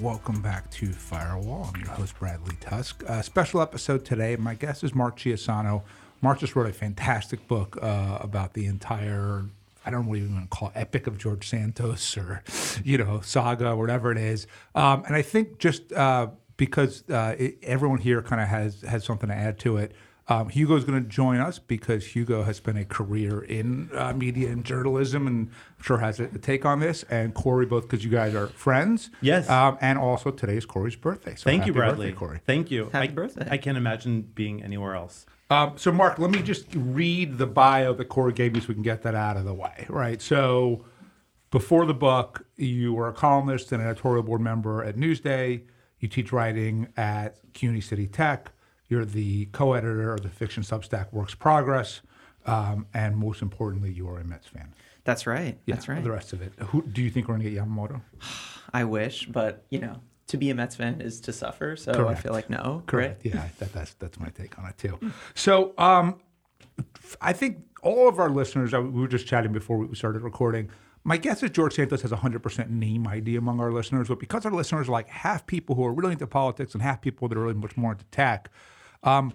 welcome back to Firewall. I'm your host, Bradley Tusk. Uh, special episode today. My guest is Mark Chiusano. Mark just wrote a fantastic book uh, about the entire, I don't know what you want to call it, epic of George Santos or, you know, saga, whatever it is. Um, and I think just uh, because uh, it, everyone here kind of has, has something to add to it, um, Hugo's going to join us because Hugo has spent a career in uh, media and journalism and I'm sure has a, a take on this. And Corey, both because you guys are friends. Yes. Um, and also today is Corey's birthday. So Thank you, happy Bradley. birthday, Corey. Thank you. Happy I, birthday. I can't imagine being anywhere else. Um, so, Mark, let me just read the bio that Corey gave me so we can get that out of the way, right? So, before the book, you were a columnist and editorial board member at Newsday. You teach writing at CUNY City Tech. You're the co editor of the fiction Substack Works Progress. Um, and most importantly, you are a Mets fan. That's right. Yeah, That's right. The rest of it. Who do you think we're going to get Yamamoto? I wish, but you know, to be a Mets fan is to suffer. So I feel like no. Correct. Right? Yeah, that, that's that's my take on it too. So, um, I think all of our listeners. uh, We were just chatting before we started recording. My guess is George Santos has a hundred percent name ID among our listeners, but because our listeners are like half people who are really into politics and half people that are really much more into tech, um,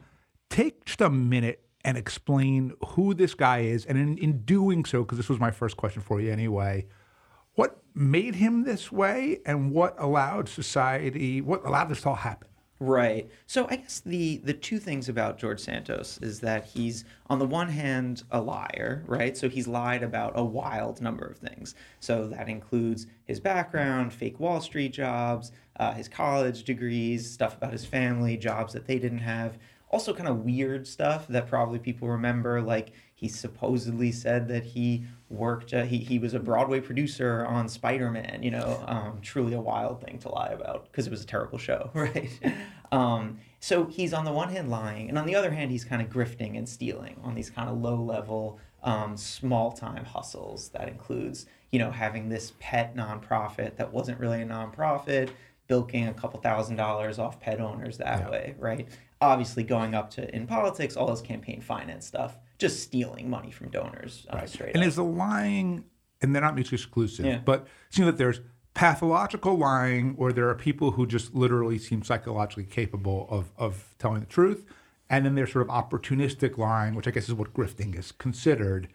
take just a minute and explain who this guy is, and in, in doing so, because this was my first question for you anyway, what made him this way, and what allowed society, what allowed this to all happen. Right. So I guess the the two things about George Santos is that he's on the one hand a liar, right? So he's lied about a wild number of things. So that includes his background, fake Wall Street jobs, uh, his college degrees, stuff about his family, jobs that they didn't have. Also, kind of weird stuff that probably people remember, like he supposedly said that he worked, uh, he, he was a Broadway producer on Spider Man, you know, um, truly a wild thing to lie about because it was a terrible show, right? Um, so he's on the one hand lying, and on the other hand, he's kind of grifting and stealing on these kind of low level, um, small time hustles that includes, you know, having this pet nonprofit that wasn't really a nonprofit, bilking a couple thousand dollars off pet owners that Yeah. way, right? Obviously, going up to in politics, all his campaign finance stuff, just stealing money from donors uh, straight And up. is the lying, and they're not mutually exclusive, Yeah. but seems that there's pathological lying or there are people who just literally seem psychologically capable of, of telling the truth. And then there's sort of opportunistic lying, which I guess is what grifting is considered.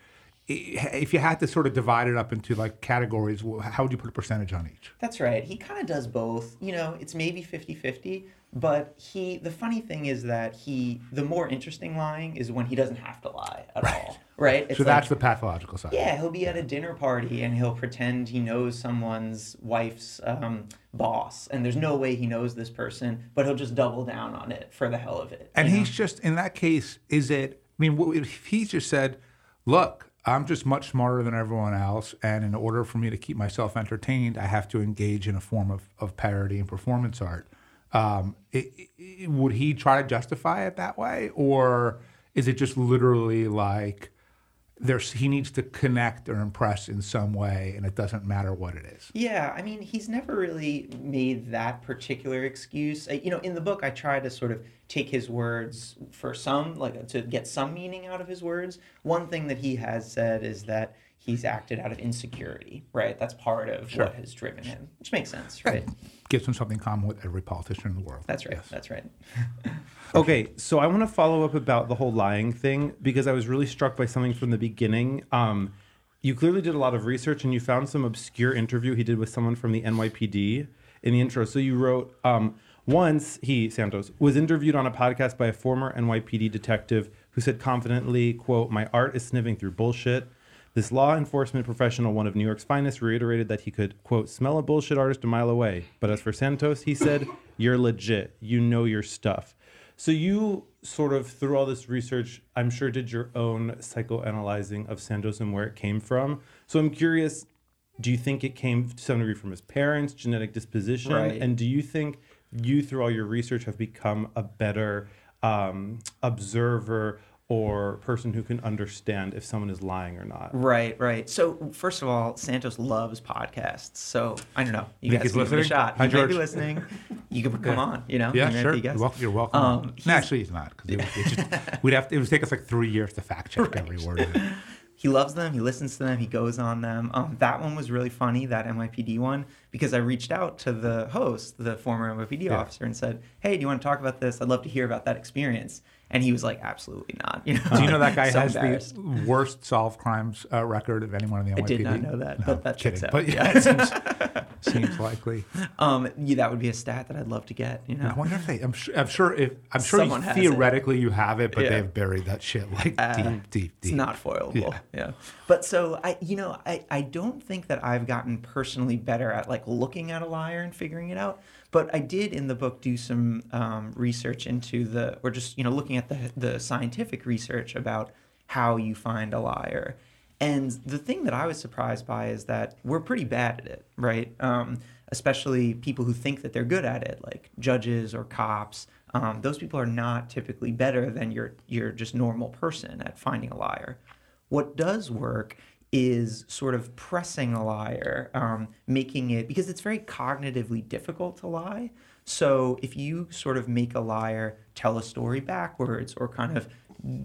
If you had to sort of divide it up into like categories, how would you put a percentage on each? That's right. He kind of does both. You know, it's maybe 50-50, but he the funny thing is that he the more interesting lying is when he doesn't have to lie at all. Right? It's so that's like- the pathological side. Yeah, he'll be at a dinner party and he'll pretend he knows someone's wife's um, boss, and there's no way he knows this person, but he'll just double down on it for the hell of it. And you know? he's just in that case, is it? I mean, if he just said, "Look, I'm just much smarter than everyone else, and in order for me to keep myself entertained, I have to engage in a form of, of parody and performance art." Um, it, it- would he try to justify it that way, or is it just literally like there's he needs to connect or impress in some way, and it doesn't matter what it is? Yeah, I mean, he's never really made that particular excuse. You know, in the book, I try to sort of take his words for some, like to get some meaning out of his words. One thing that he has said is that he's acted out of insecurity, right? That's part of what has driven him, which makes sense, right? Gives him something common with every politician in the world. That's right. Yes. That's right. Okay, so I want to follow up about the whole lying thing because I was really struck by something from the beginning. Um, you clearly did a lot of research and you found some obscure interview he did with someone from the NYPD in the intro. So you wrote, um, once he, Santos, was interviewed on a podcast by a former NYPD detective who said confidently, quote, my art is sniffing through bullshit. This law enforcement professional, one of New York's finest, reiterated that he could, quote, smell a bullshit artist a mile away. But as for Santos, he said, you're legit. You know your stuff. So you sort of through all this research, I'm sure did your own psychoanalyzing of Santos and where it came from. So I'm curious, do you think it came to some degree from his parents, genetic disposition, Right. and do you think you through all your research have become a better um, observer or person who can understand if someone is lying or not? Right, right. So first of all, Santos loves podcasts. So I don't know. You Think guys he's can give it a listening? shot. Hi, He might be listening. You can come on. You know. Yeah, He sure. be a guest. You're welcome. You're welcome. Um, no, actually, he's not because it, it we'd have to, it would take us like three years to fact check every word he loves them. He listens to them. He goes on them. Um, that one was really funny, that NYPD one, because I reached out to the host, the former NYPD Yeah. officer, and said, "Hey, do you want to talk about this? I'd love to hear about that experience." And he was like, "Absolutely not." You know, Do you know that guy So has the worst solved crimes uh, record of anyone in the NYPD? I did not know that, but that checks kidding. out. But yeah, it seems, seems likely. Um, yeah, that would be a stat that I'd love to get. You know, I wonder if they. I'm sure. I'm sure. If I'm sure Someone has it. theoretically you have it, but Yeah. they've buried that shit like deep, deep, deep. It's not foilable. Yeah. Yeah. But so I you know, I, I don't think that I've gotten personally better at like looking at a liar and figuring it out. But I did in the book do some um, research into the or just, you know, looking at the the scientific research about how you find a liar. And the thing that I was surprised by is that we're pretty bad at it, right? Um, especially people who think that they're good at it, like judges or cops. Um, those people are not typically better than your your just normal person at finding a liar. What does work is sort of pressing a liar, um, making it because it's very cognitively difficult to lie. So if you sort of make a liar tell a story backwards or kind of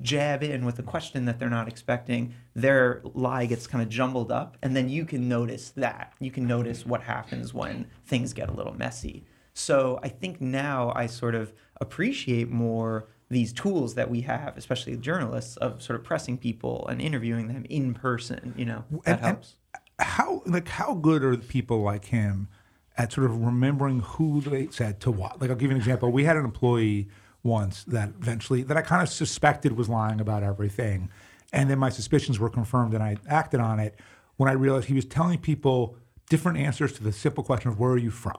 jab in with a question that they're not expecting, their lie gets kind of jumbled up, and then you can notice that. You can notice what happens when things get a little messy. So I think now I sort of appreciate more these tools that we have, especially journalists, of sort of pressing people and interviewing them in person. You know, that And- and helps. how like how good are the people like him at sort of remembering who they said to what? Like I'll give you an example. We had an employee once that eventually that I kind of suspected was lying about everything, and then my suspicions were confirmed, and I acted on it when I realized he was telling people different answers to the simple question of where are you from.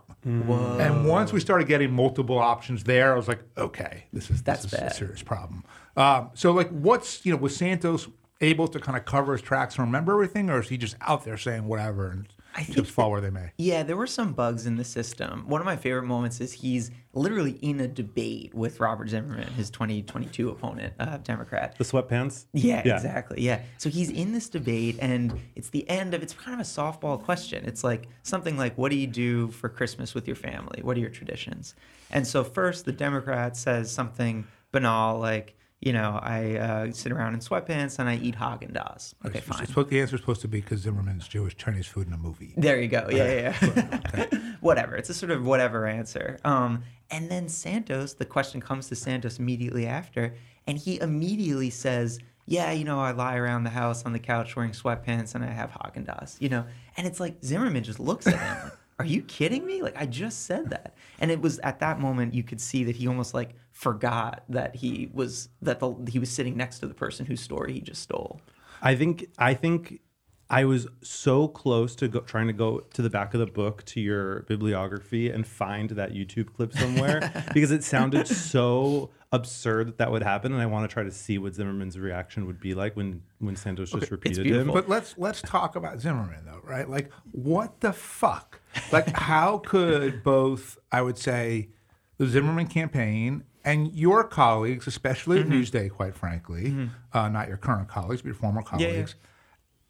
And once we started getting multiple options there, I was like, okay, this is That's this is a serious problem. Um, so like, what's you know, was Santos able to kind of cover his tracks and remember everything, or is he just out there saying whatever and I think chips fall where they may? Yeah, there were some bugs in the system. One of my favorite moments is he's literally in a debate with Robert Zimmerman, his 2022 opponent, uh, Democrat. The sweatpants. Yeah, Yeah, exactly. Yeah. So he's in this debate, and it's the end of it's kind of a softball question. It's like something like, "What do you do for Christmas with your family? What are your traditions?" And so first, the Democrat says something banal like, "You know, I uh, sit around in sweatpants and I eat Haagen Dazs." Okay, It's fine. supposed- the answer is supposed to be because Zimmerman's Jewish Chinese food in a movie. There you go. Yeah, yeah. yeah. whatever. It's a sort of whatever answer. Um, and then Santos, the question comes to Santos immediately after, and he immediately says, "Yeah, you know, I lie around the house on the couch wearing sweatpants and I have Haagen Dazs." You know, and it's like Zimmerman just looks at him. Like, Are you kidding me? Like I just said that, and it was at that moment you could see that he almost like forgot that he was that the, he was sitting next to the person whose story he just stole. I think I think I was so close to go, trying to go to the back of the book to your bibliography and find that YouTube clip somewhere because it sounded so absurd that that would happen, and I want to try to see what Zimmerman's reaction would be like when when Santos just repeated him. But let's let's talk about Zimmerman though, right? Like, what the fuck? Like, how could both I would say the Zimmerman campaign and your colleagues, especially Mm-hmm. Newsday, quite frankly, uh, not your current colleagues, but your former Yeah, yeah. colleagues,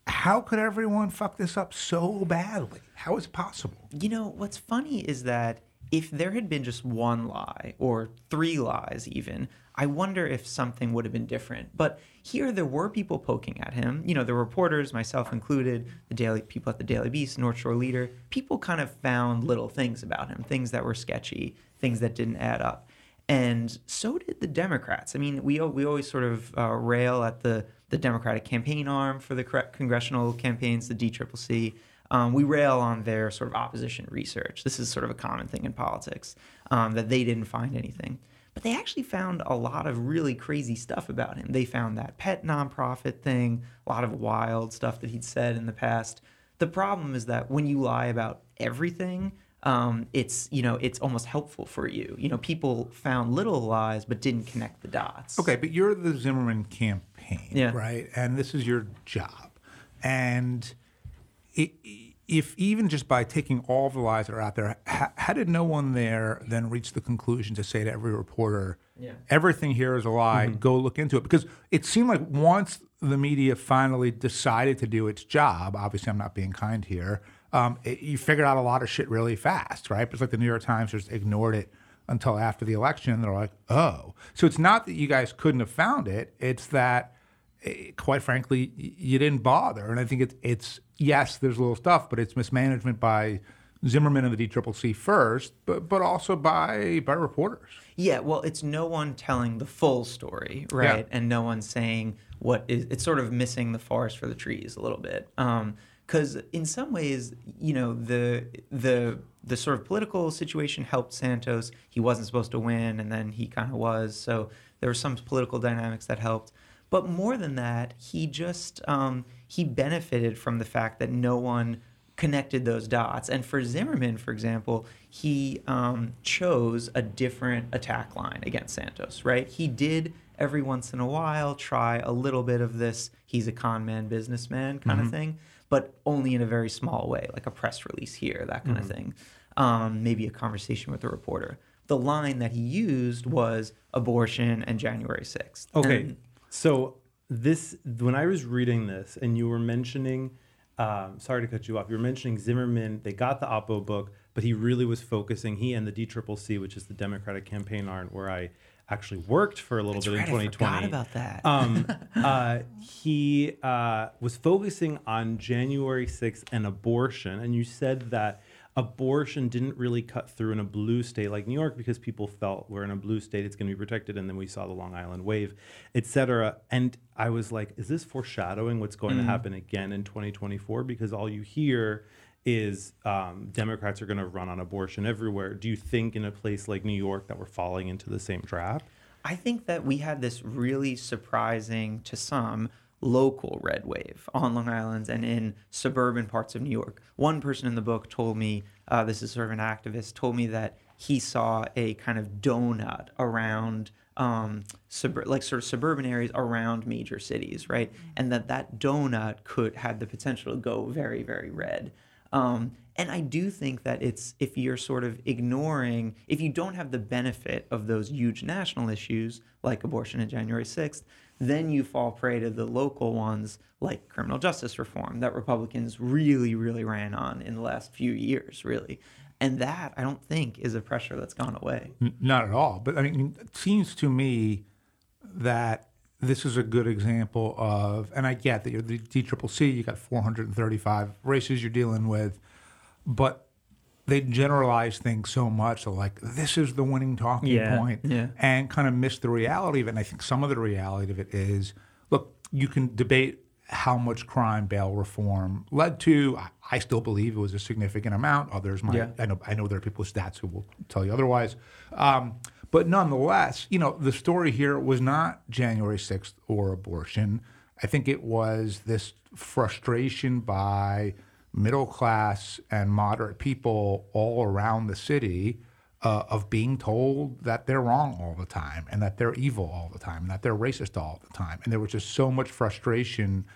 how could everyone fuck this up so badly? How is it possible? You know, what's funny is that if there had been just one lie or three lies, even, I wonder if something would have been different. But here, there were people poking at him. You know, the reporters, myself included, the daily people at the Daily Beast, North Shore Leader. People kind of found little things about him, things that were sketchy, things that didn't add up. And so did the Democrats. I mean, we we always sort of uh, rail at the the Democratic campaign arm for the congressional campaigns, the DCCC. Um, we rail on their sort of opposition research. This is sort of a common thing in politics um, that they didn't find anything, but they actually found a lot of really crazy stuff about him. They found that pet nonprofit thing, a lot of wild stuff that he'd said in the past. The problem is that when you lie about everything, um, it's you know it's almost helpful for you. You know, people found little lies but didn't connect the dots. Okay, but you're the Zimmerman campaign, Yeah. right? And this is your job. And if even just by taking all the lies that are out there, how, how did no one there then reach the conclusion to say to every reporter, Yeah. everything here is a lie, go look into it? Because it seemed like once the media finally decided to do its job, obviously I'm not being kind here, um, it, you figured out a lot of shit really fast, right? It's like the New York Times just ignored it until after the election. They're like, oh. So it's not that you guys couldn't have found it, it's that Eh, quite frankly, you didn't bother. And I think it's it's yes, there's a little stuff, but it's mismanagement by Zimmerman and the DCCC first, but but also by by reporters. Yeah, well, it's no one telling the full story, right? And no one saying what is. It's sort of missing the forest for the trees a little bit. Um, because in some ways, you know, the the the sort of political situation helped Santos. He wasn't supposed to win, and then he kind of was. So there were some political dynamics that helped. But more than that, he just um, he benefited from the fact that no one connected those dots. And for Zimmerman, for example, he um, chose a different attack line against Santos, right? He did every once in a while try a little bit of this he's a con man, businessman kind of thing, but only in a very small way, like a press release here, that kind of thing. Um, maybe a conversation with a reporter. The line that he used was abortion and January 6th. Okay, And- so this when I was reading this, and you were mentioning, um, sorry to cut you off. You were mentioning Zimmerman. They got the Oppo book, but he really was focusing. He and the DCCC, which is the Democratic Campaign Arm, where I actually worked for a little That's bit right, in I 2020. forgot about that. um, uh, he uh, was focusing on January 6th and abortion. And you said that abortion didn't really cut through in a blue state like New York because people felt we're in a blue state, it's going to be protected. And then we saw the Long Island wave, et cetera. And I was like, is this foreshadowing what's going to happen again in 2024? Because all you hear is um, Democrats are going to run on abortion everywhere. Do you think in a place like New York that we're falling into the same trap? I think that we had this really surprising to some local red wave on Long Island and in suburban parts of New York. One person in the book told me, uh, this is sort of an activist, told me that he saw a kind of donut around um, sub- like sort of suburban areas around major cities, right? And that that donut could had the potential to go very, very red. Um, and I do think that it's if you're sort of ignoring, if you don't have the benefit of those huge national issues like abortion and January 6th, then you fall prey to the local ones like criminal justice reform that Republicans really, really ran on in the last few years, really. And that I don't think is a pressure that's gone away. Not at all. But I mean, it seems to me that this is a good example of, and I get that you're the DCCC, you got 435 races you're dealing with, but they generalize things so much. So like, this is the winning talking Yeah, point, yeah. and kind of miss the reality of it. And I think some of the reality of it is, look, you can debate how much crime bail reform led to. I, still believe it was a significant amount. Others might. Yeah. I know. I know there are people with stats who will tell you otherwise. Um, but nonetheless, you know, the story here was not January sixth or abortion. I think it was this frustration by middle class and moderate people all around the city uh, of being told that they're wrong all the time and that they're evil all the time and that they're racist all the time. And there was just so much frustration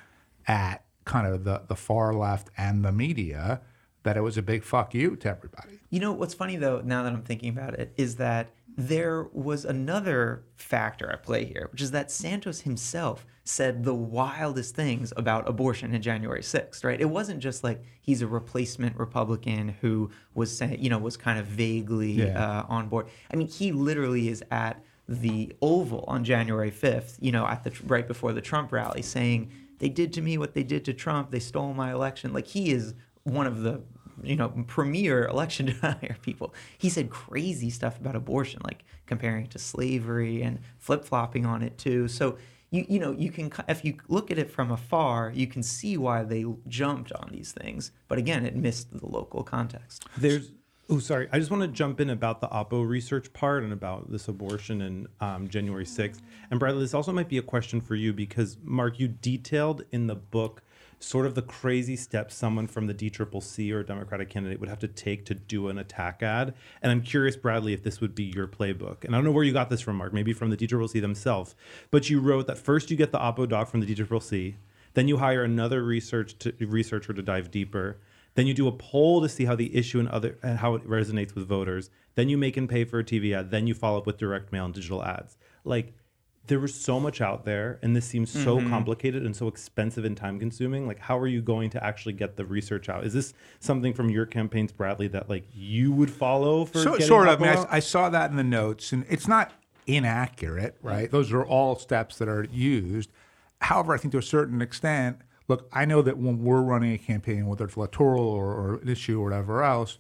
at kind of the, the far left and the media that it was a big fuck you to everybody. You know what's funny though, now that I'm thinking about it, is that there was another factor at play here, which is that Santos himself said the wildest things about abortion in January 6th, right? It wasn't just like he's a replacement Republican who was saying, you know, was kind of vaguely Yeah. uh, on board. I mean, he literally is at the Oval on January 5th, you know, at the right before the Trump rally, saying they did to me what they did to Trump. They stole my election. Like he is one of the you know premier election denier people. He said crazy stuff about abortion, like comparing it to slavery and flip flopping on it too. So. You, you know you can if you look at it from afar you can see why they jumped on these things but again it missed the local context There's oh sorry, I just want to jump in about the Oppo research part and about this abortion and um, January 6th. And Bradley, this also might be a question for you because Mark, you detailed in the book sort of the crazy steps someone from the DCCC or Democratic candidate would have to take to do an attack ad. And I'm curious, Bradley, if this would be your playbook. And I don't know where you got this from, Mark, maybe from the DCCC themselves. But you wrote that first you get the Oppo doc from the DCCC, then you hire another research to, researcher to dive deeper. Then you do a poll to see how the issue and other and how it resonates with voters. Then you make and pay for a TV ad. Then you follow up with direct mail and digital ads. Like there was so much out there, and this seems so mm-hmm. complicated and so expensive and time consuming. Like, how are you going to actually get the research out? Is this something from your campaigns, Bradley, that like you would follow for? So, getting sort of. I mean. I, I saw that in the notes, and it's not inaccurate, right? Those are all steps that are used. however, I think to a certain extent, look, I know that when we're running a campaign, whether it's electoral or, or an issue or whatever else,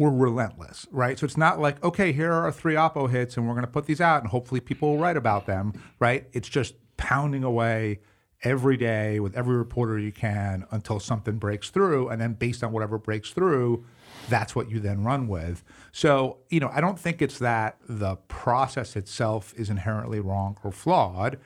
we're relentless, right? So it's not like, okay, here are our three Oppo hits and we're going to put these out and hopefully people will write about them, right? It's just pounding away every day with every reporter you can until something breaks through. And then based on whatever breaks through, that's what you then run with. So, you know, I don't think it's that the process itself is inherently wrong or flawed.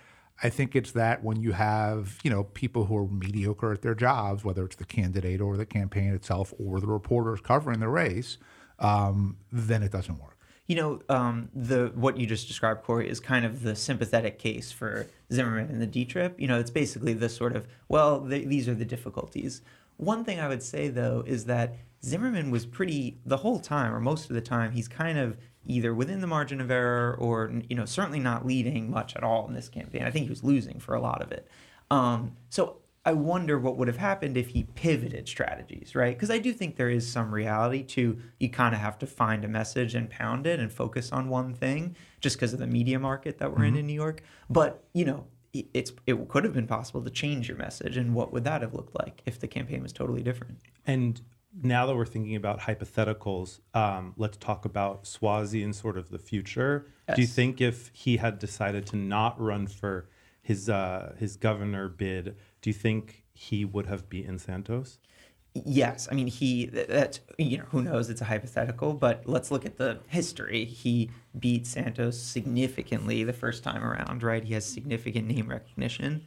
I think it's that when you have, you know, people who are mediocre at their jobs, whether it's the candidate or the campaign itself or the reporters covering the race, um, then it doesn't work. You know, um, the what you just described, Corey, is kind of the sympathetic case for Zimmerman and the D trip. You know, it's basically the sort of well, these are the difficulties. One thing I would say though is that Zimmerman was pretty the whole time, or most of the time, he's kind of either within the margin of error or you know certainly not leading much at all in this campaign. I think he was losing for a lot of it. Um, so I wonder what would have happened if he pivoted strategies, right? Because I do think there is some reality to you kind of have to find a message and pound it and focus on one thing just because of the media market that we're mm-hmm. in in New York. But you know, it's it could have been possible to change your message, and what would that have looked like if the campaign was totally different? And now that we're thinking about hypotheticals, um, let's talk about Suozzi and sort of the future. Yes. Do you think if he had decided to not run for his uh, his governor bid, do you think he would have beaten Santos? Yes, I mean he that you know who knows it's a hypothetical, but let's look at the history. He beat Santos significantly the first time around, right? He has significant name recognition.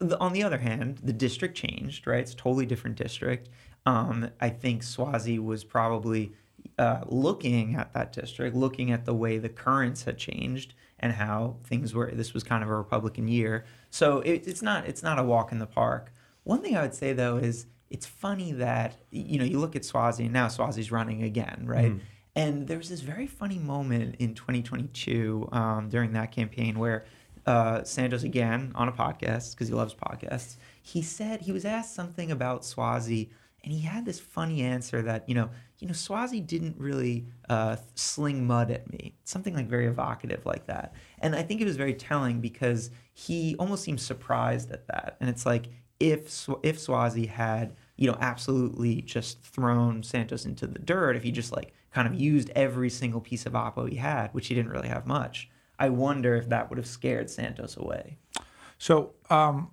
The, on the other hand, the district changed, right? It's a totally different district. Um, I think Suozzi was probably uh, looking at that district, looking at the way the currents had changed and how things were. This was kind of a Republican year, so it, it's not it's not a walk in the park. One thing I would say though is it's funny that you know you look at Suozzi and now Suozzi's running again, right? Mm. And there's this very funny moment in 2022 um, during that campaign where uh, Santos again on a podcast because he loves podcasts. He said he was asked something about Suozzi, and he had this funny answer that you know you know Suozzi didn't really uh, sling mud at me. Something like very evocative like that. And I think it was very telling because he almost seemed surprised at that. And it's like if if Suozzi had you know absolutely just thrown Santos into the dirt if he just like kind of used every single piece of oppo he had which he didn't really have much I wonder if that would have scared Santos away. So um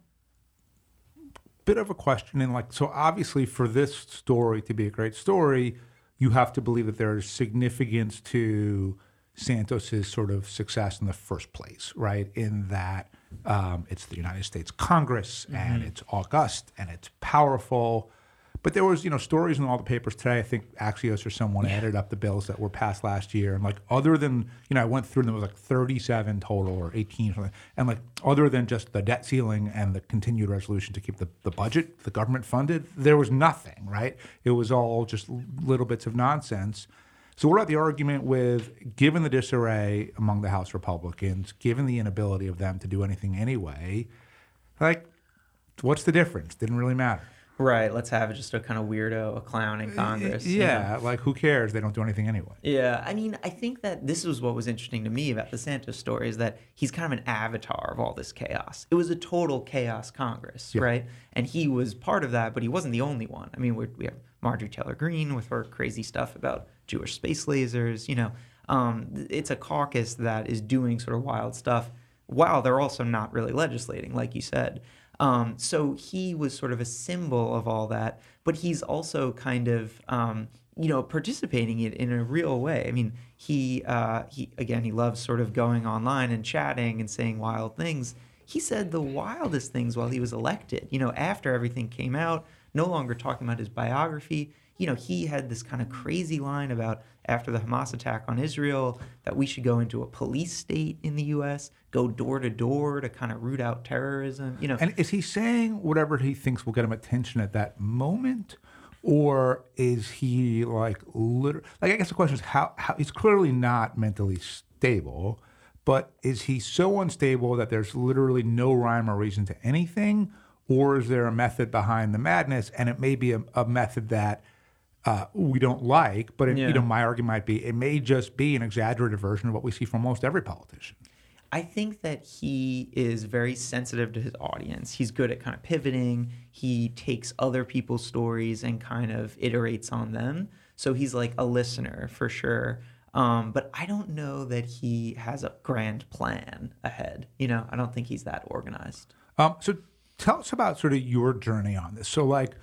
bit of a question and like so obviously for this story to be a great story you have to believe that there is significance to santos's sort of success in the first place right? In that um, it's the united states congress mm-hmm. and it's august and it's powerful but there was, you know, stories in all the papers today. I think Axios or someone yeah. added up the bills that were passed last year, and like other than, you know, I went through them. It was like 37 total or 18 or something. And like other than just the debt ceiling and the continued resolution to keep the, the budget, the government funded, there was nothing, right? It was all just little bits of nonsense. So what about the argument with, given the disarray among the House Republicans, given the inability of them to do anything anyway, like, what's the difference? Didn't really matter. Right. Let's have just a kind of weirdo, a clown in Congress. Yeah. You know? Like, who cares? They don't do anything anyway. Yeah. I mean, I think that this was what was interesting to me about the Santos story is that he's kind of an avatar of all this chaos. It was a total chaos Congress, yeah. right? And he was part of that, but he wasn't the only one. I mean, we have Marjorie Taylor Greene with her crazy stuff about Jewish space lasers. You know, um, it's a caucus that is doing sort of wild stuff while they're also not really legislating, like you said. Um, so he was sort of a symbol of all that, but he's also kind of um, you know participating in it in a real way. I mean, he uh, he again he loves sort of going online and chatting and saying wild things. He said the wildest things while he was elected. You know, after everything came out, no longer talking about his biography you know, he had this kind of crazy line about after the Hamas attack on Israel that we should go into a police state in the U.S., go door to door to kind of root out terrorism. You know, and is he saying whatever he thinks will get him attention at that moment? Or is he like literally? Like, I guess the question is how, how he's clearly not mentally stable, but is he so unstable that there's literally no rhyme or reason to anything? Or is there a method behind the madness? And it may be a, a method that uh, we don't like. But it, yeah. you know, my argument might be it may just be an exaggerated version of what we see from almost every politician. I think that he is very sensitive to his audience. He's good at kind of pivoting. He takes other people's stories and kind of iterates on them. So he's like a listener for sure. Um, but I don't know that he has a grand plan ahead. You know, I don't think he's that organized. Um, so tell us about sort of your journey on this. So like,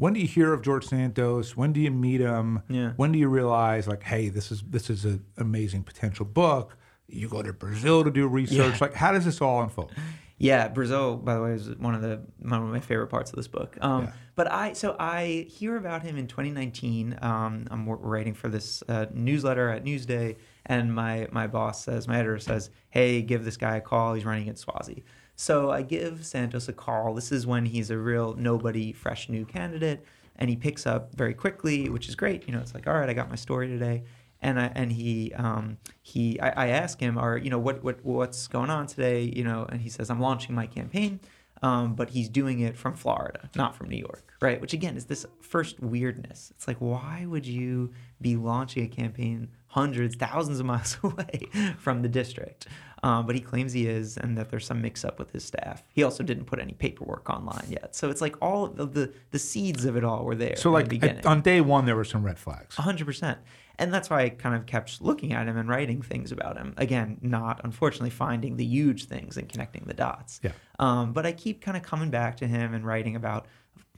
when do you hear of George Santos? When do you meet him? Yeah. When do you realize like, hey, this is this is an amazing potential book? You go to Brazil to do research. Yeah. Like, how does this all unfold? Yeah, Brazil, by the way, is one of the one of my favorite parts of this book. Um, Yeah. But I so I hear about him in 2019. Um, I'm writing for this uh, newsletter at Newsday, and my my boss says, my editor says, "Hey, give this guy a call. He's running at Suozzi." So I give Santos a call. This is when he's a real nobody, fresh new candidate, and he picks up very quickly, which is great. You know, it's like, all right, I got my story today and I, and he um, he I, I ask him, or you know, what what what's going on today? You know, and he says, I'm launching my campaign, um, but he's doing it from Florida, not from New York, right? Which again is this first weirdness. It's like, why would you be launching a campaign hundreds, thousands of miles away from the district? Um, but he claims he is, and that there's some mix up with his staff. He also didn't put any paperwork online yet, so it's like all of the the seeds of it all were there. So like at- on day one, there were some red flags. hundred percent. And that's why I kind of kept looking at him and writing things about him. Again, not unfortunately finding the huge things and connecting the dots. Yeah. Um, but I keep kind of coming back to him and writing about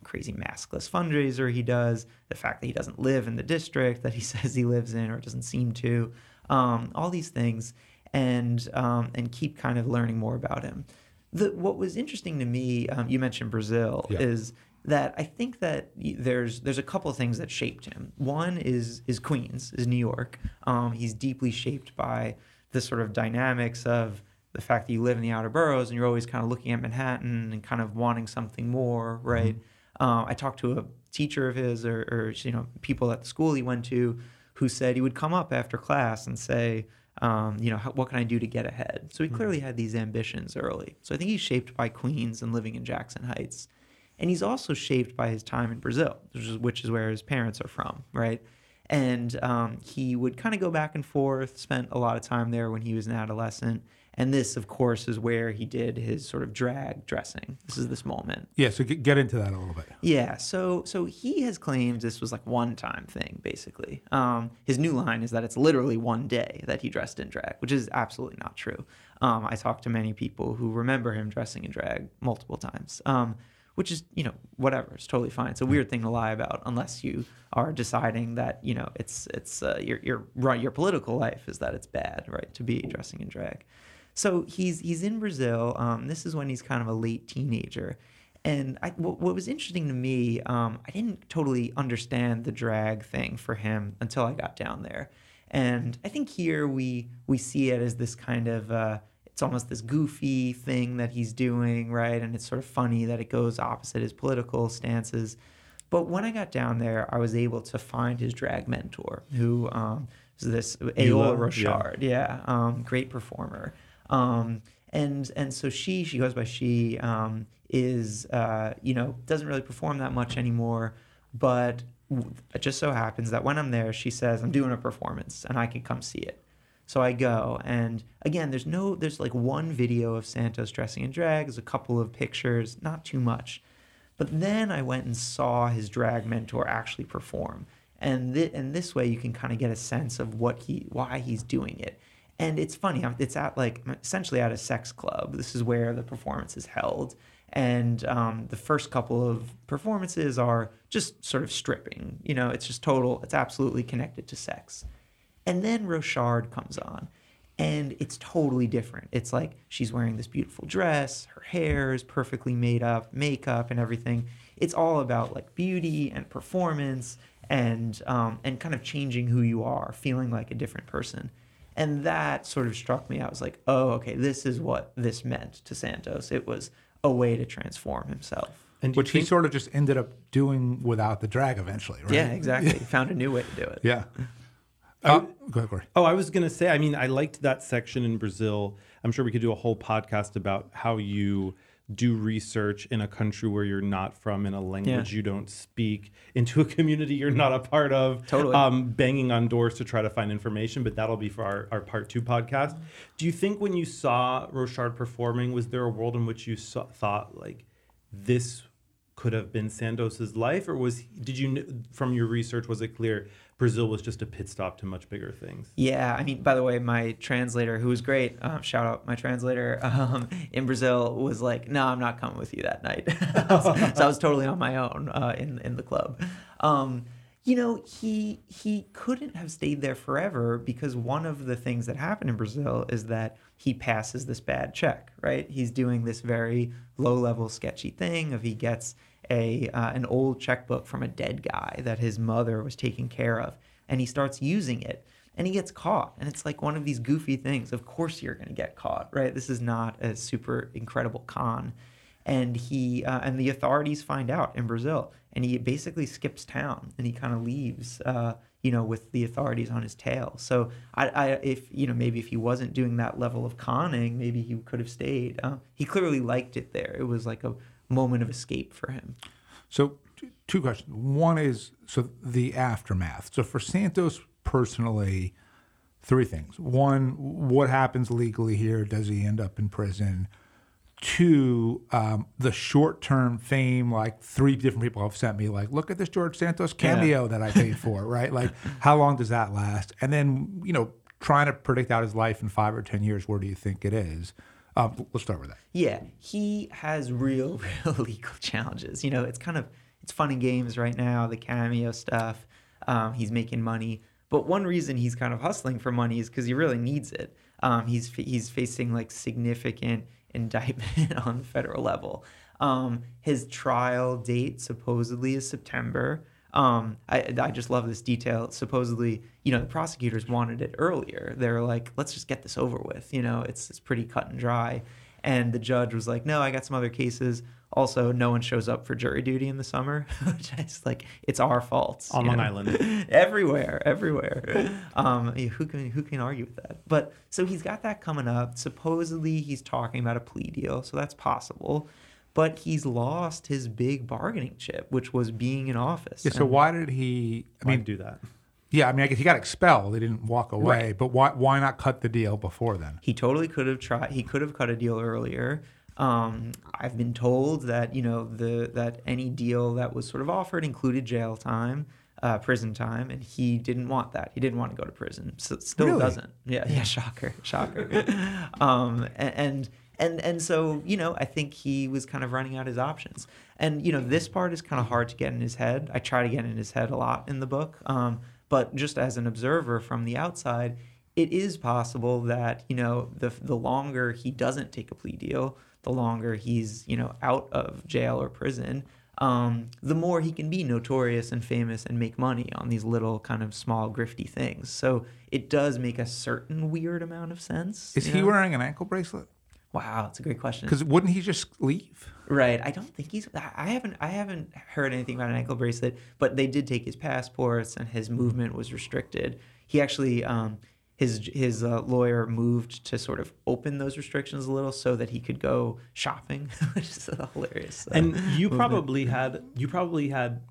crazy maskless fundraiser he does, the fact that he doesn't live in the district that he says he lives in or doesn't seem to, um, all these things, and um, and keep kind of learning more about him. The what was interesting to me, um, you mentioned Brazil, Yeah. is that I think that there's there's a couple of things that shaped him. One is is Queens, is New York. Um, he's deeply shaped by the sort of dynamics of the fact that you live in the outer boroughs and you're always kind of looking at Manhattan and kind of wanting something more, right? Uh, I talked to a teacher of his, or, or you know, people at the school he went to, who said he would come up after class and say, um, you know, how, what can I do to get ahead? So he clearly had these ambitions early. So I think he's shaped by Queens and living in Jackson Heights. And he's also shaped by his time in Brazil, which is, which is where his parents are from, right? And um, he would kind of go back and forth, spent a lot of time there when he was an adolescent. And this, of course, is where he did his sort of drag dressing. This is this moment. Yeah. So get, into that a little bit. Yeah, so so he has claimed this was like one time thing, basically. Um, his new line is that it's literally one day that he dressed in drag, which is absolutely not true. Um, I talked to many people who remember him dressing in drag multiple times, um, which is you know whatever, it's totally fine. It's a weird thing to lie about unless you are deciding that you know it's it's uh, your your your political life is that it's bad, right, to be dressing in drag. So he's he's in Brazil. Um, this is when he's kind of a late teenager, and I, what, what was interesting to me, um, I didn't totally understand the drag thing for him until I got down there, and I think here we we see it as this kind of uh, it's almost this goofy thing that he's doing, right? And it's sort of funny that it goes opposite his political stances. But when I got down there, I was able to find his drag mentor, who um, is this Eula yeah. Rochard. Yeah, um, great performer. Um, and and so she she goes by she um, is uh, you know doesn't really perform that much anymore, but it just so happens that when I'm there, she says I'm doing a performance and I can come see it. So I go, and again, there's no, there's like one video of Santos dressing in drag, there's a couple of pictures, not too much. But then I went and saw his drag mentor actually perform, and th- and this way you can kind of get a sense of what he, why he's doing it. And it's funny, it's at like essentially at a sex club. This is where the performance is held, and um, the first couple of performances are just sort of stripping. You know, it's just total, it's absolutely connected to sex. And then Rochard comes on, and it's totally different. It's like she's wearing this beautiful dress, her hair is perfectly made up, makeup and everything. It's all about like beauty and performance and um, and kind of changing who you are, feeling like a different person. And that sort of struck me. I was like, oh, okay, this is what this meant to Santos. It was a way to transform himself. And do you Which he sort of just ended up doing without the drag eventually, right? Yeah, exactly. Found a new way to do it. Yeah. Uh, go ahead, Corey. Oh, I was gonna say. I mean, I liked that section in Brazil. I'm sure we could do a whole podcast about how you do research in a country where you're not from, in a language Yeah. you don't speak, into a community you're not a part of, Totally. um, banging on doors to try to find information. But that'll be for our, our part two podcast. Do you think when you saw Rochard performing, was there a world in which you saw, thought like this could have been Santos's life, or was did you from your research was it clear Brazil was just a pit stop to much bigger things? Yeah, I mean, by the way, my translator, who was great, um, shout out my translator um, in Brazil, was like, "No, I'm not coming with you that night." so I was totally on my own uh, in in the club. Um, you know, he he couldn't have stayed there forever because one of the things that happened in Brazil is that he passes this bad check. Right, he's doing this very low level sketchy thing of he gets a uh, an old checkbook from a dead guy that his mother was taking care of, and he starts using it and he gets caught and it's like one of these goofy things. Of course you're going to get caught right? This is not a super incredible con. And he uh, and the authorities find out in brazil and he basically skips town and he kind of leaves uh, you know with the authorities on his tail. So I, I if you know maybe if he wasn't doing that level of conning maybe he could have stayed uh, he clearly liked it there. It was like a moment of escape for him So, two questions. One is so the aftermath. So, for Santos personally, three things. One, what happens legally here? Does he end up in prison? Two, um, the short term fame, like three different people have sent me, like, look at this George Santos cameo that I paid for, right? Like, how long does that last? And then, you know, trying to predict out his life in five or 10 years, where do you think it is? Um, let's start with that. Yeah, he has real, real legal challenges. You know, it's kind of it's fun and games right now, the cameo stuff. Um, he's making money, but one reason he's kind of hustling for money is because he really needs it. Um, he's he's facing like significant indictment on the federal level. Um, his trial date supposedly is September. Um, I, I just love this detail. Supposedly, you know, the prosecutors wanted it earlier. They were like, let's just get this over with. You know, it's, it's pretty cut and dry. And the judge was like, no, I got some other cases. Also, no one shows up for jury duty in the summer, which is like, it's our fault. On Long know? Island. everywhere, everywhere. Um, who can who can argue with that? But so he's got that coming up. Supposedly he's talking about a plea deal, so that's possible. But he's lost his big bargaining chip, which was being in office. Yeah, so And- why did he? I I mean, mean, do that. yeah, I mean, I guess he got expelled. He didn't walk away, Right. but why? Why not cut the deal before then? He totally could have tried. He could have cut a deal earlier. Um, I've been told that you know the that any deal that was sort of offered included jail time, uh, prison time, and he didn't want that. He didn't want to go to prison. So still Really? doesn't. Yeah, yeah. Shocker, shocker. um, a- and and and so you know, I think he was kind of running out his options. And you know, this part is kind of hard to get in his head. I try to get in his head a lot in the book. Um, but just as an observer from the outside, it is possible that you know the the longer he doesn't take a plea deal, the longer he's you know out of jail or prison, um, the more he can be notorious and famous and make money on these little kind of small grifty things. So it does make a certain weird amount of sense. Is he know? wearing an ankle bracelet? Wow, it's a great question. Because wouldn't he just leave? Right. I don't think he's. I I haven't. I haven't heard anything about an ankle bracelet, but they did take his passports, and his movement was restricted. He actually, um, his his uh, lawyer moved to sort of open those restrictions a little so that he could go shopping, which is hilarious. uh, And you movement. probably had you probably had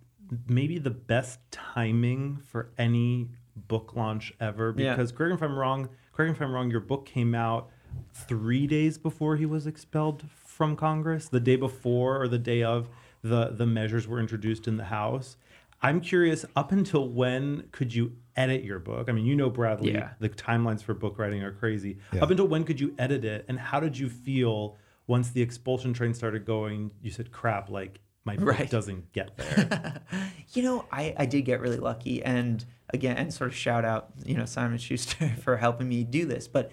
maybe the best timing for any book launch ever Yeah. because correct me if I'm wrong, correct me if I'm wrong, your book came out three days before he was expelled from Congress, the day before or the day of the the measures were introduced in the House. I'm curious, up until when could you edit your book? I mean, you know Bradley, Yeah. the timelines for book writing are crazy. Yeah. Up until when could you edit it, and how did you feel once the expulsion train started going? You said, "Crap, like my book Right. doesn't get there." you know, I, I did get really lucky, and again, and sort of shout out, you know, Simon Schuster for helping me do this. But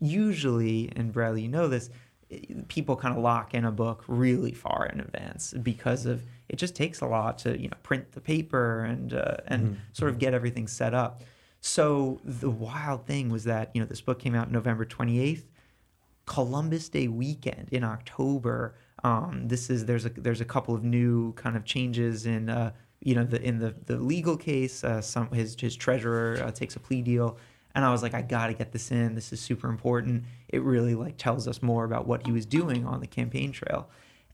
usually, and Bradley, you know this, people kind of lock in a book really far in advance because of it. Just takes a lot to you know print the paper and uh, and sort of get everything set up. So the wild thing was that you know this book came out November twenty eighth. Columbus Day weekend in October. Um, this is there's a there's a couple of new kind of changes in uh, you know the in the the legal case. Uh, some his his treasurer uh, takes a plea deal, And I was like, I got to get this in. This is super important. It really like tells us more about what he was doing on the campaign trail.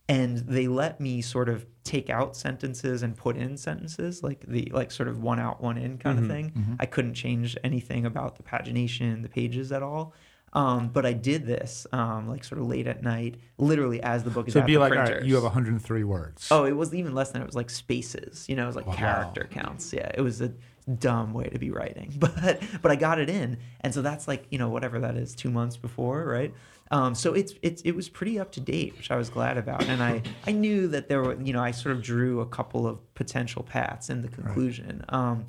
And they let me sort of take out sentences and put in sentences, like the like sort of one out, one in kind of thing. I couldn't change anything about the pagination, the pages at all. Um, but I did this um, like sort of late at night, literally as the book is So it'd be like, all right, you have 103 words. Oh, it was even less than it was like spaces. You know, it was like Wow. character counts. Yeah, it was a dumb way to be writing, but but I got it in, and so that's like you know whatever that is, two months before, right? Um, so it's it's it was pretty up to date, which I was glad about, and I I knew that there were you know I sort of drew a couple of potential paths in the conclusion. Um,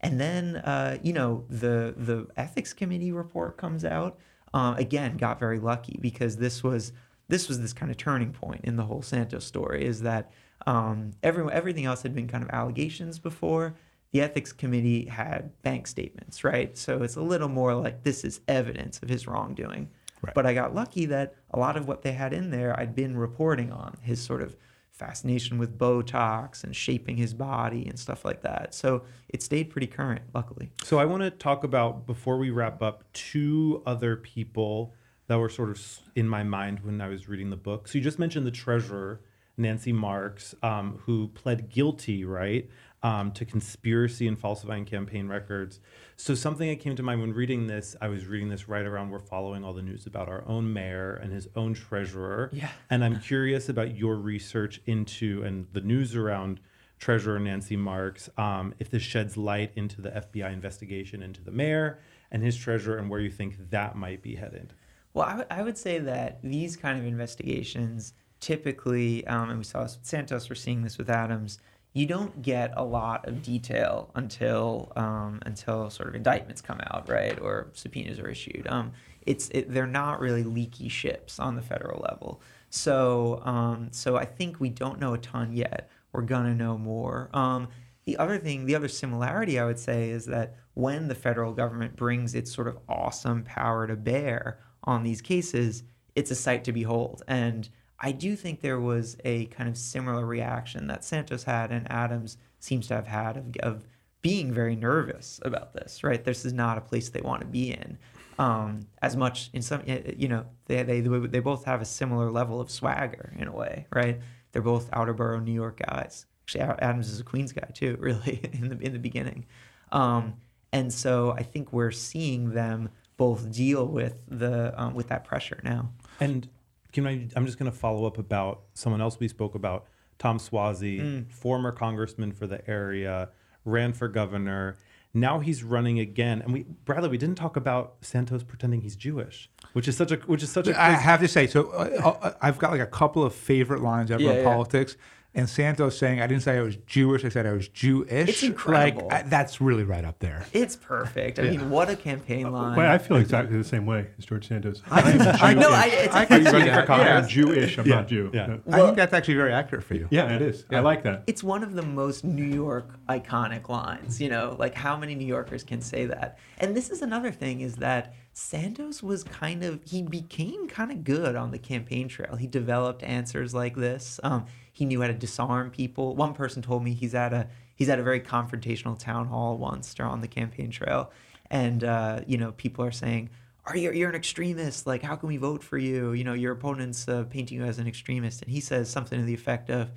and then uh, you know the the ethics committee report comes out. Um, again, got very lucky because this was this was this kind of turning point in the whole Santos story. Is that um, everyone everything else had been kind of allegations before. The ethics committee had bank statements, right? So it's a little more like this is evidence of his wrongdoing. Right. But I got lucky that a lot of what they had in there I'd been reporting on his sort of fascination with Botox and shaping his body and stuff like that. So it stayed pretty current, luckily. So I want to talk about before we wrap up two other people that were sort of in my mind when I was reading the book. So you just mentioned the treasurer, Nancy Marks, um, who pled guilty, right, um, to conspiracy and falsifying campaign records. So something that came to mind when reading this, I was reading this right around we're following all the news about our own mayor and his own treasurer. Yeah. And I'm curious about your research into and the news around Treasurer Nancy Marks, um, if this sheds light into the FBI investigation into the mayor and his treasurer and where you think that might be headed. Well, I would- would say that these kind of investigations typically, um, and we saw this with Santos, we're seeing this with Adams. You don't get a lot of detail until um, until sort of indictments come out, right, or subpoenas are issued. Um, it's it, they're not really leaky ships on the federal level. So um, so I think we don't know a ton yet. We're gonna know more. Um, the other thing, the other similarity I would say is that when the federal government brings its sort of awesome power to bear on these cases, it's a sight to behold. And I do think there was a kind of similar reaction that Santos had and Adams seems to have had of, of being very nervous about this, right? This is not a place they want to be in. Um, as much in some, you know, they, they, they both have a similar level of swagger in a way, right? They're both outer borough New York guys. Actually, Adams is a Queens guy too, really, in the in the beginning. Um, and so I think we're seeing them both deal with the um, with that pressure now. And can I, I'm just going to follow up about someone else we spoke about, Tom Suozzi, former congressman for the area, ran for governor. Now he's running again. And we, Bradley, we didn't talk about Santos pretending he's Jewish, which is such a, which is such a. I have to say, so uh, uh, I've got like a couple of favorite lines ever Yeah, in yeah. politics. And Santos saying, I didn't say I was Jewish, I said I was Jewish. It's incredible. Like, I- that's really right up there. It's perfect. I mean, what a campaign line. Well, I feel exactly the same way as George Santos. I know. I, it's, I can see that. Yeah. I'm Jewish. I'm not Jew. yeah. I think that's actually very accurate for you. Yeah, it is. I like that. it's one of the most New York iconic lines, you know, like how many New Yorkers can say that? And this is another thing is that Santos was kind of, he became kind of good on the campaign trail. He developed answers like this. Um, he knew how to disarm people. One person told me he's at a, he's at a very confrontational town hall once on the campaign trail. And, uh, you know, people are saying, are you, you're an extremist. Like, how can we vote for you? You know, your opponent's uh, painting you as an extremist. And he says something to the effect of,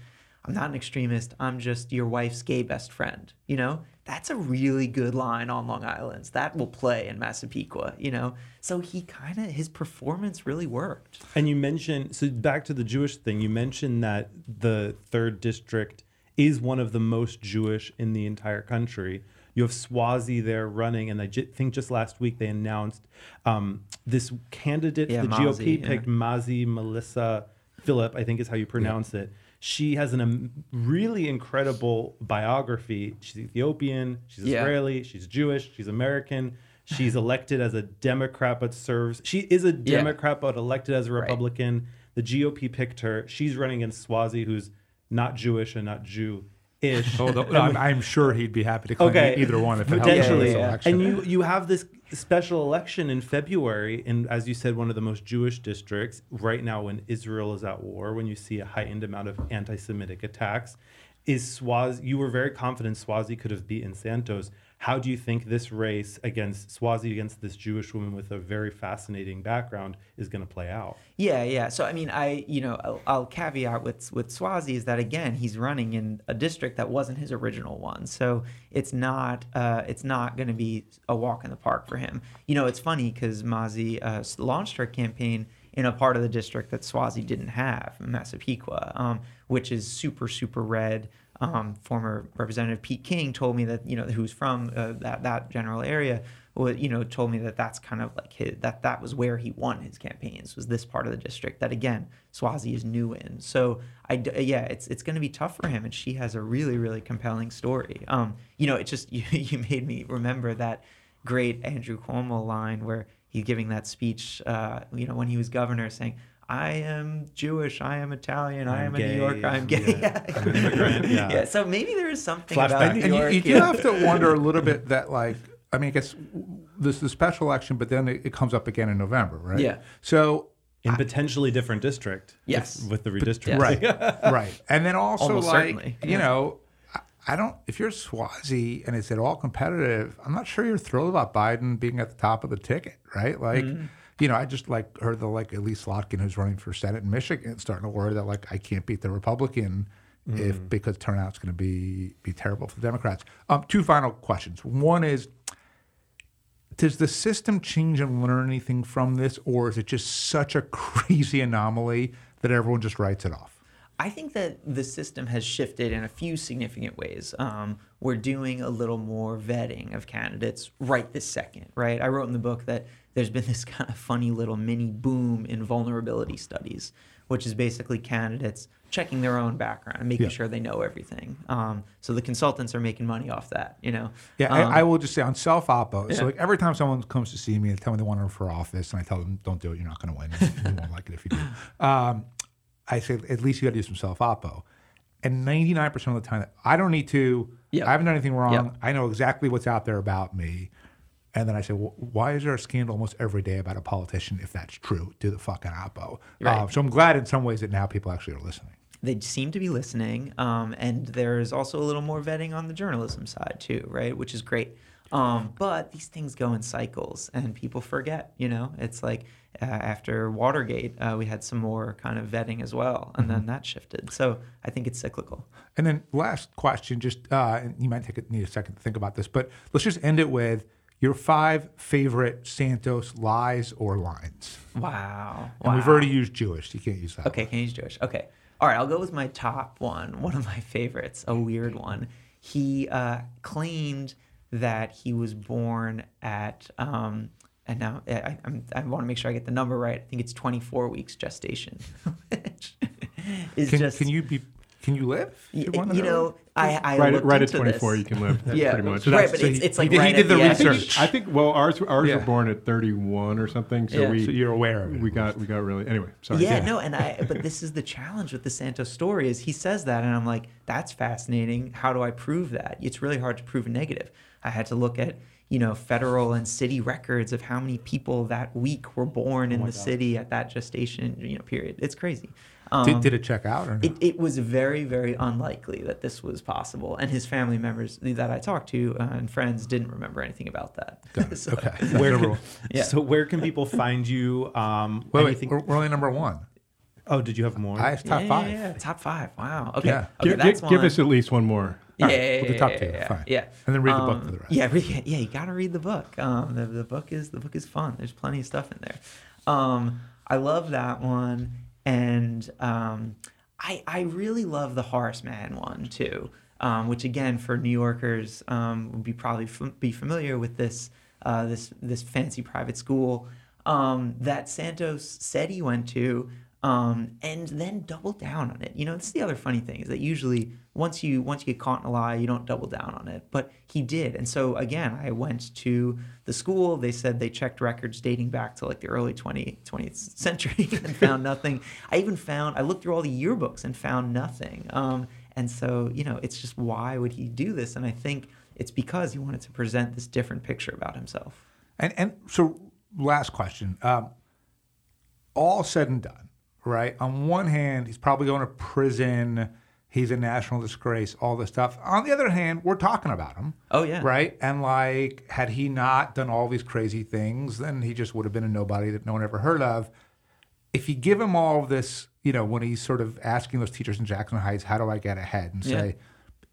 I'm not an extremist. I'm just your wife's gay best friend. You know, that's a really good line on Long Island. That will play in Massapequa, you know? So he kind of, his performance really worked. And you mentioned so back to the Jewish thing. You mentioned that the third district is one of the most Jewish in the entire country. You have Suozzi there running, and I j- think just last week they announced um, this candidate Yeah, the Mazi, GOP yeah. picked Mazi Melesa Pilip. I think is how you pronounce it. She has a um, really incredible biography. She's Ethiopian. She's Yeah. Israeli. She's Jewish. She's American. She's elected as a Democrat, but serves. She is a Yeah. Democrat, but elected as a Right. Republican. The GOP picked her. She's running against Suozzi, who's not Jewish and not Jew-ish. Although I'm, I'm sure he'd be happy to claim Okay. either one if it helps him potentially. Yeah, yeah. election. And you you have this special election in February, in as you said, one of the most Jewish districts right now when Israel is at war, when you see a heightened amount of anti-Semitic attacks. Is Suozzi, you were very confident Suozzi could have beaten Santos. How do you think this race against Suozzi against this Jewish woman with a very fascinating background is going to play out? Yeah, yeah. So I mean, I you know I'll, I'll, caveat with with Suozzi is that again he's running in a district that wasn't his original one, so it's not uh, it's not going to be a walk in the park for him. You know, it's funny because Mazi uh, launched her campaign in a part of the district that Suozzi didn't have, Massapequa, um, which is super super red. Um, former Representative Pete King told me that you know who's from uh, that that general area, you know, told me that that's kind of like his that that was where he won his campaigns was this part of the district that again Suozzi is new in. So I yeah, it's it's going to be tough for him, and she has a really really compelling story. Um, you know, it just you, you made me remember that great Andrew Cuomo line where he's giving that speech, uh, you know, when he was governor, saying, I am Jewish, I am Italian, I'm I am gay. a New Yorker, I'm gay. Yeah. I'm immigrant. Yeah. yeah. So maybe there is something Flashback. about New and York. You, you do have to wonder a little bit that like I mean, I guess this is the special election, but then it, it, comes up again in November, right? Yeah. So in potentially different district. Yes. With, with the redistricting. Right. right. And then also Almost like certainly. you yeah. know, I don't. If you're Suozzi and it's at all competitive, I'm not sure you're thrilled about Biden being at the top of the ticket, right? Like, mm-hmm you know, I just like heard the like Elissa Slotkin who's running for Senate in Michigan starting to worry that like I can't beat the Republican mm. if because turnout's going to be be terrible for the Democrats. Um, two final questions. One is, does the system change and learn anything from this, or is it just such a crazy anomaly that everyone just writes it off? I think that the system has shifted in a few significant ways. Um, we're doing a little more vetting of candidates right this second, right? I wrote in the book that there's been this kind of funny little mini boom in vulnerability studies, which is basically candidates checking their own background and making yeah. sure they know everything. Um, so the consultants are making money off that, you know. Yeah, um, I, I, will just say on self oppo. Yeah. So like every time someone comes to see me and tell me they want to run for office, and I tell them, "Don't do it. You're not going to win. you won't like it if you do." Um, I say at least you got to do some self oppo. And 99% of the time, I don't need to. Yep. I haven't done anything wrong. Yep. I know exactly what's out there about me. And then I say, well, why is there a scandal almost every day about a politician if that's true? Do the fucking oppo. Right. Uh, so I'm glad in some ways that now people actually are listening. They seem to be listening. Um, and there's also a little more vetting on the journalism side too, right? Which is great. Um, but these things go in cycles and people forget, you know? It's like uh, after Watergate, uh, we had some more kind of vetting as well, and mm-hmm. then that shifted. So I think it's cyclical. And then last question, just uh, you might take a, need a second to think about this, but let's just end it with your five favorite Santos lies or lines. Wow. And wow. we've already used Jewish. You can't use that. Okay, one. can use Jewish. Okay. All right, I'll go with my top one, one of my favorites, a weird one. He uh, claimed that he was born at, um, and now I, I, I want to make sure I get the number right. I think it's 24 weeks gestation, which is can, just. Can you be can you live? You, you know, I, I right, at, right at 24, this. you can live. yeah, pretty much. So right, but so it's, it's like he, right he did the, the research. I think, well, ours ours yeah. were born at 31 or something. So yeah. we so you're aware of it. We got we got really anyway. Sorry. Yeah, yeah, no, and I but this is the challenge with the Santos story is he says that, and I'm like, that's fascinating. How do I prove that? It's really hard to prove a negative. I had to look at you know federal and city records of how many people that week were born in oh the God. city at that gestation you know period. It's crazy. Um, did, did, it check out? Or it, it was very, very unlikely that this was possible. And his family members that I talked to uh, and friends didn't remember anything about that. so, okay. Where can, yeah. So where can people find you? Um, wait, wait, we're, we're only number one. Oh, did you have more? I have top yeah, five. Yeah, top five. Wow. Okay. Yeah. okay give, give, give, us at least one more. Yeah, right, yeah, we'll do top two. Yeah, Fine. Yeah. And then read the um, book for the rest. Yeah, read, yeah. You got to read the book. Um, the, the book is the book is fun. There's plenty of stuff in there. Um, I love that one, and um, I, I really love the Horace Mann one too, um, which again for New Yorkers um, would be probably f- be familiar with this uh, this this fancy private school um, that Santos said he went to um, and then double down on it. You know, that's the other funny thing is that usually once you once you get caught in a lie, you don't double down on it. But he did, and so again, I went to the school. They said they checked records dating back to like the early 20, 20th century and found nothing. I even found I looked through all the yearbooks and found nothing. Um, and so you know, it's just why would he do this? And I think it's because he wanted to present this different picture about himself. And and so last question. Um, all said and done right? On one hand, he's probably going to prison. He's a national disgrace, all this stuff. On the other hand, we're talking about him. Oh, yeah. Right? And like, had he not done all these crazy things, then he just would have been a nobody that no one ever heard of. If you give him all of this, you know, when he's sort of asking those teachers in Jackson Heights, how do I get ahead? And say,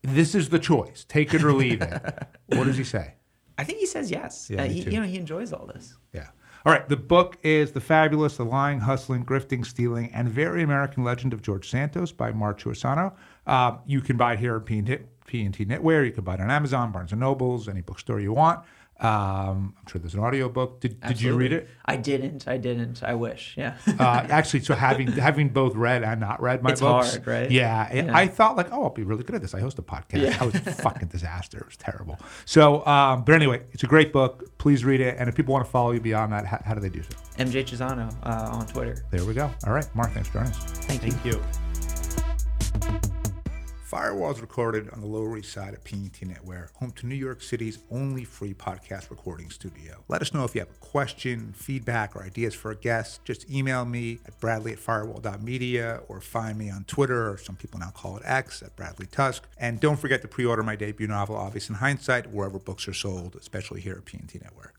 this is the choice, take it or leave it. what does he say? I think he says yes. Yeah, Uh, he, you know, he enjoys all this. Yeah. All right. The book is The Fabulist, The Lying, Hustling, Grifting, Stealing, and Very American Legend of George Santos by Mark Chiusano. Um, you can buy it here at P&T Knitwear. You can buy it on Amazon, Barnes & Nobles, any bookstore you want. Um, I'm sure there's an audiobook. Did, did you read it? I didn't. I didn't. I wish. Yeah. Uh, actually, so having having both read and not read my It's books, hard, right? Yeah, Yeah. I thought like, oh, I'll be really good at this. I host a podcast. Yeah. I was a fucking disaster. It was terrible. So, um, but anyway, it's a great book. Please read it. And if people want to follow you beyond that, how, how do they do so? MJ Chiusano uh, on Twitter. There we go. All right, Mark, thanks for joining us. Thank you. Thank you. Firewall is recorded on the Lower East Side of P&T home to New York City's only free podcast recording studio. Let us know if you have a question, feedback, or ideas for a guest. Just email me at bradley at firewall.media or find me on Twitter, or some people now call it X, at Bradley Tusk. And don't forget to pre-order my debut novel, Obvious in Hindsight, wherever books are sold, especially here at P&T Knitwear.